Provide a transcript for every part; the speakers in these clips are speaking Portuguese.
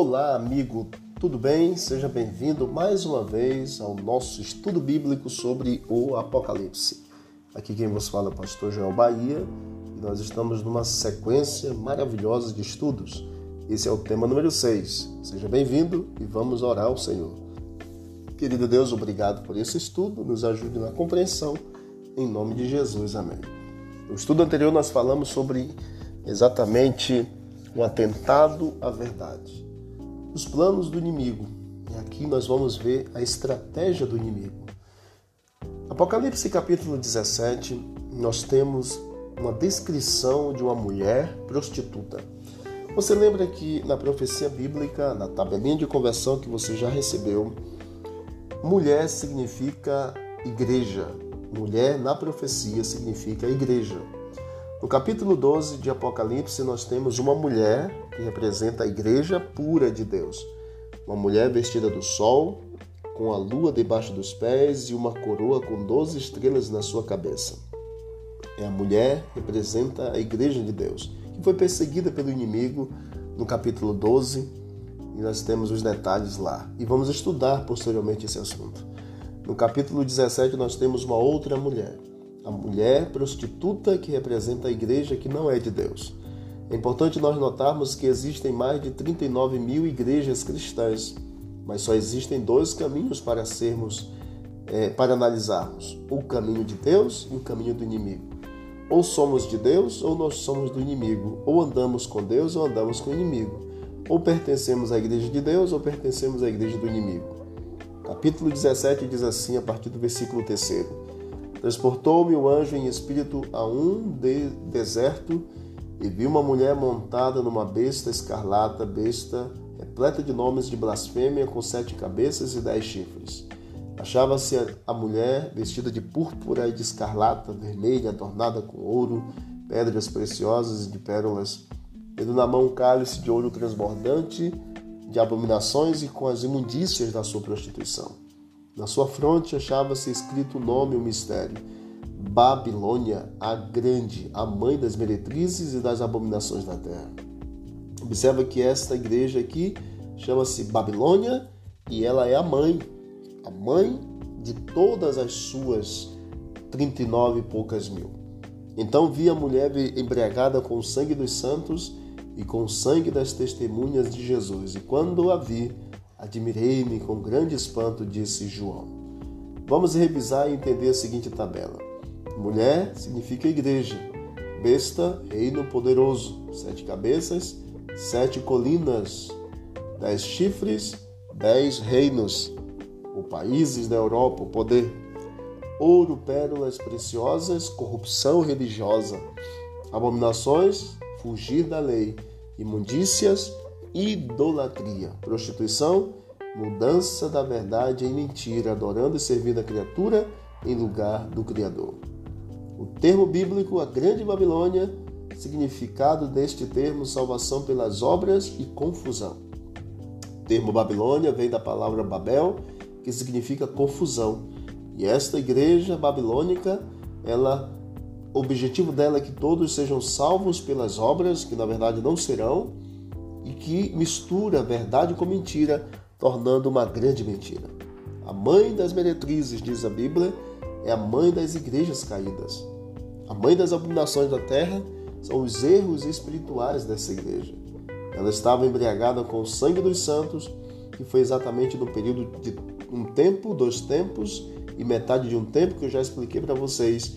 Olá, amigo, tudo bem? Seja bem-vindo mais uma vez ao nosso estudo bíblico sobre o Apocalipse. Aqui quem vos fala é o pastor Joel Bahia e nós estamos numa sequência maravilhosa de estudos. Esse é o tema número 6. Seja bem-vindo e vamos orar ao Senhor. Querido Deus, obrigado por esse estudo, nos ajude na compreensão, em nome de Jesus, amém. No estudo anterior nós falamos sobre exatamente um atentado à verdade. Os planos do inimigo. E aqui nós vamos ver a estratégia do inimigo. Apocalipse capítulo 17, nós temos uma descrição de uma mulher prostituta. Você lembra que na profecia bíblica, na tabelinha de conversão que você já recebeu, mulher significa igreja. Mulher na profecia significa igreja. No capítulo 12 de Apocalipse, nós temos uma mulher que representa a igreja pura de Deus. Uma mulher vestida do sol, com a lua debaixo dos pés e uma coroa com doze estrelas na sua cabeça. É a mulher representa a igreja de Deus, que foi perseguida pelo inimigo no capítulo 12, e nós temos os detalhes lá. E vamos estudar posteriormente esse assunto. No capítulo 17, nós temos uma outra mulher, a mulher prostituta que representa a igreja que não é de Deus. É importante nós notarmos que existem mais de 39 mil igrejas cristãs, mas só existem dois caminhos para sermos, é, para analisarmos: o caminho de Deus e o caminho do inimigo. Ou somos de Deus ou nós somos do inimigo. Ou andamos com Deus ou andamos com o inimigo. Ou pertencemos à igreja de Deus ou pertencemos à igreja do inimigo. Capítulo 17 diz assim, a partir do versículo 3. Transportou-me o anjo em espírito a um de deserto e vi uma mulher montada numa besta escarlata, besta repleta de nomes de blasfêmia, com sete cabeças e dez chifres. Achava-se a mulher vestida de púrpura e de escarlata, vermelha, adornada com ouro, pedras preciosas e de pérolas, tendo na mão um cálice de ouro transbordante de abominações e com as imundícias da sua prostituição. Na sua fronte achava-se escrito o nome e o mistério: Babilônia, a grande, a mãe das meretrizes e das abominações da terra. Observa que esta igreja aqui chama-se Babilônia e ela é a mãe, a mãe de todas as suas 39 e poucas mil. Então vi a mulher embriagada com o sangue dos santos e com o sangue das testemunhas de Jesus. E quando a vi, Admirei-me com grande espanto, disse João. Vamos revisar e entender a seguinte tabela. Mulher significa igreja. Besta, reino poderoso. Sete cabeças, sete colinas. Dez chifres, dez reinos. O países da Europa, o poder. Ouro, pérolas preciosas, corrupção religiosa. Abominações, fugir da lei. Imundícias, idolatria, prostituição, mudança da verdade em mentira, adorando e servindo a criatura em lugar do Criador. O termo bíblico, a Grande Babilônia, significado deste termo, salvação pelas obras e confusão. O termo Babilônia vem da palavra Babel, que significa confusão. E esta igreja babilônica, ela, o objetivo dela é que todos sejam salvos pelas obras, que na verdade não serão, e que mistura verdade com mentira, tornando uma grande mentira. A mãe das meretrizes, diz a Bíblia, é a mãe das igrejas caídas. A mãe das abominações da terra são os erros espirituais dessa igreja. Ela estava embriagada com o sangue dos santos, que foi exatamente no período de um tempo, dois tempos e metade de um tempo que eu já expliquei para vocês.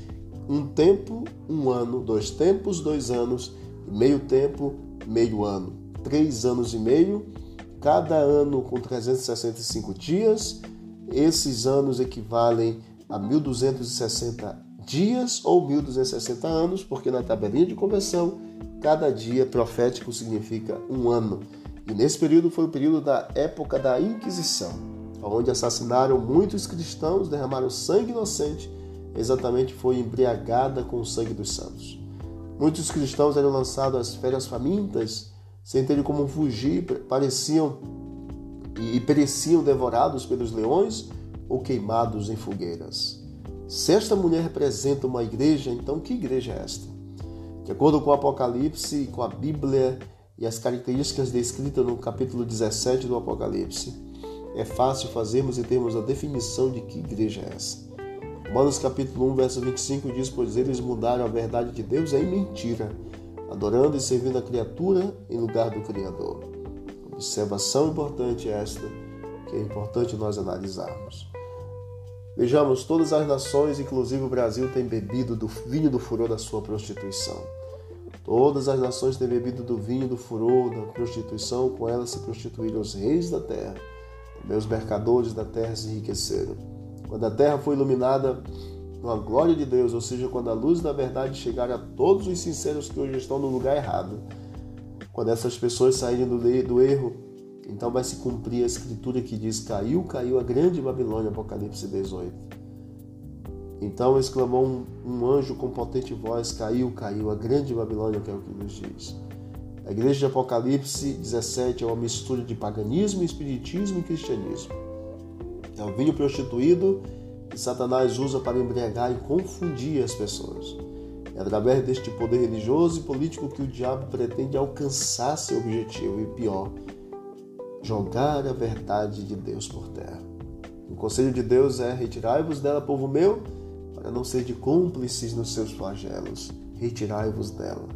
Um tempo, um ano, dois tempos, dois anos, meio tempo, meio ano três anos e meio, cada ano com 365 dias. Esses anos equivalem a 1260 dias ou 1260 anos, porque na tabelinha de conversão, cada dia profético significa um ano. E nesse período foi o período da época da Inquisição, onde assassinaram muitos cristãos, derramaram sangue inocente, exatamente foi embriagada com o sangue dos santos. Muitos cristãos eram lançados às férias famintas sem terem como fugir, pareciam e pereciam devorados pelos leões ou queimados em fogueiras. Se esta mulher representa uma igreja, então que igreja é esta? De acordo com o Apocalipse, com a Bíblia e as características descritas no capítulo 17 do Apocalipse, é fácil fazermos e termos a definição de que igreja é essa. Romanos capítulo 1, verso 25 diz: Pois eles mudaram a verdade de Deus em mentira, adorando e servindo a criatura em lugar do Criador. Observação importante esta, que é importante nós analisarmos. Vejamos, todas as nações, inclusive o Brasil, têm bebido do vinho do furor da sua prostituição. Todas as nações têm bebido do vinho do furor da prostituição, com ela se prostituíram os reis da terra. Também os mercadores da terra se enriqueceram. Quando a terra foi iluminada com a glória de Deus, ou seja, quando a luz da verdade chegar a todos os sinceros que hoje estão no lugar errado, quando essas pessoas saírem do, erro, então vai se cumprir a escritura que diz: Caiu, caiu a grande Babilônia, Apocalipse 18. Então exclamou um, um anjo com potente voz: Caiu, caiu a grande Babilônia, que é o que nos diz. A igreja de Apocalipse 17 é uma mistura de paganismo, espiritismo e cristianismo. É o vinho prostituído que Satanás usa para embriagar e confundir as pessoas. É através deste poder religioso e político que o diabo pretende alcançar seu objetivo e pior, jogar a verdade de Deus por terra. O conselho de Deus é: retirai-vos dela, povo meu, para não ser de cúmplices nos seus flagelos. Retirai-vos dela.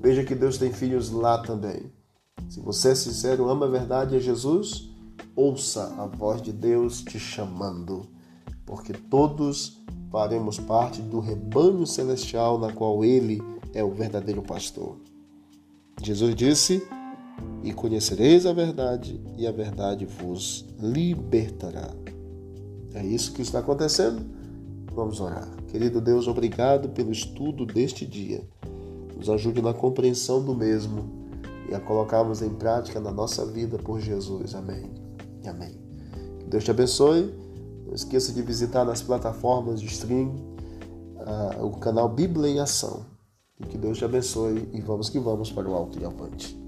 Veja que Deus tem filhos lá também. Se você é sincero, ama a verdade a Jesus, ouça a voz de Deus te chamando, porque todos faremos parte do rebanho celestial na qual ele é o verdadeiro pastor. Jesus disse: E conhecereis a verdade, e a verdade vos libertará. É isso que está acontecendo? Vamos orar. Querido Deus, obrigado pelo estudo deste dia. Nos ajude na compreensão do mesmo e a colocarmos em prática na nossa vida por Jesus. Amém. Amém. Que Deus te abençoe. Não esqueça de visitar nas plataformas de stream uh, o canal Bíblia em Ação. E que Deus te abençoe e vamos que vamos para o alto e avante.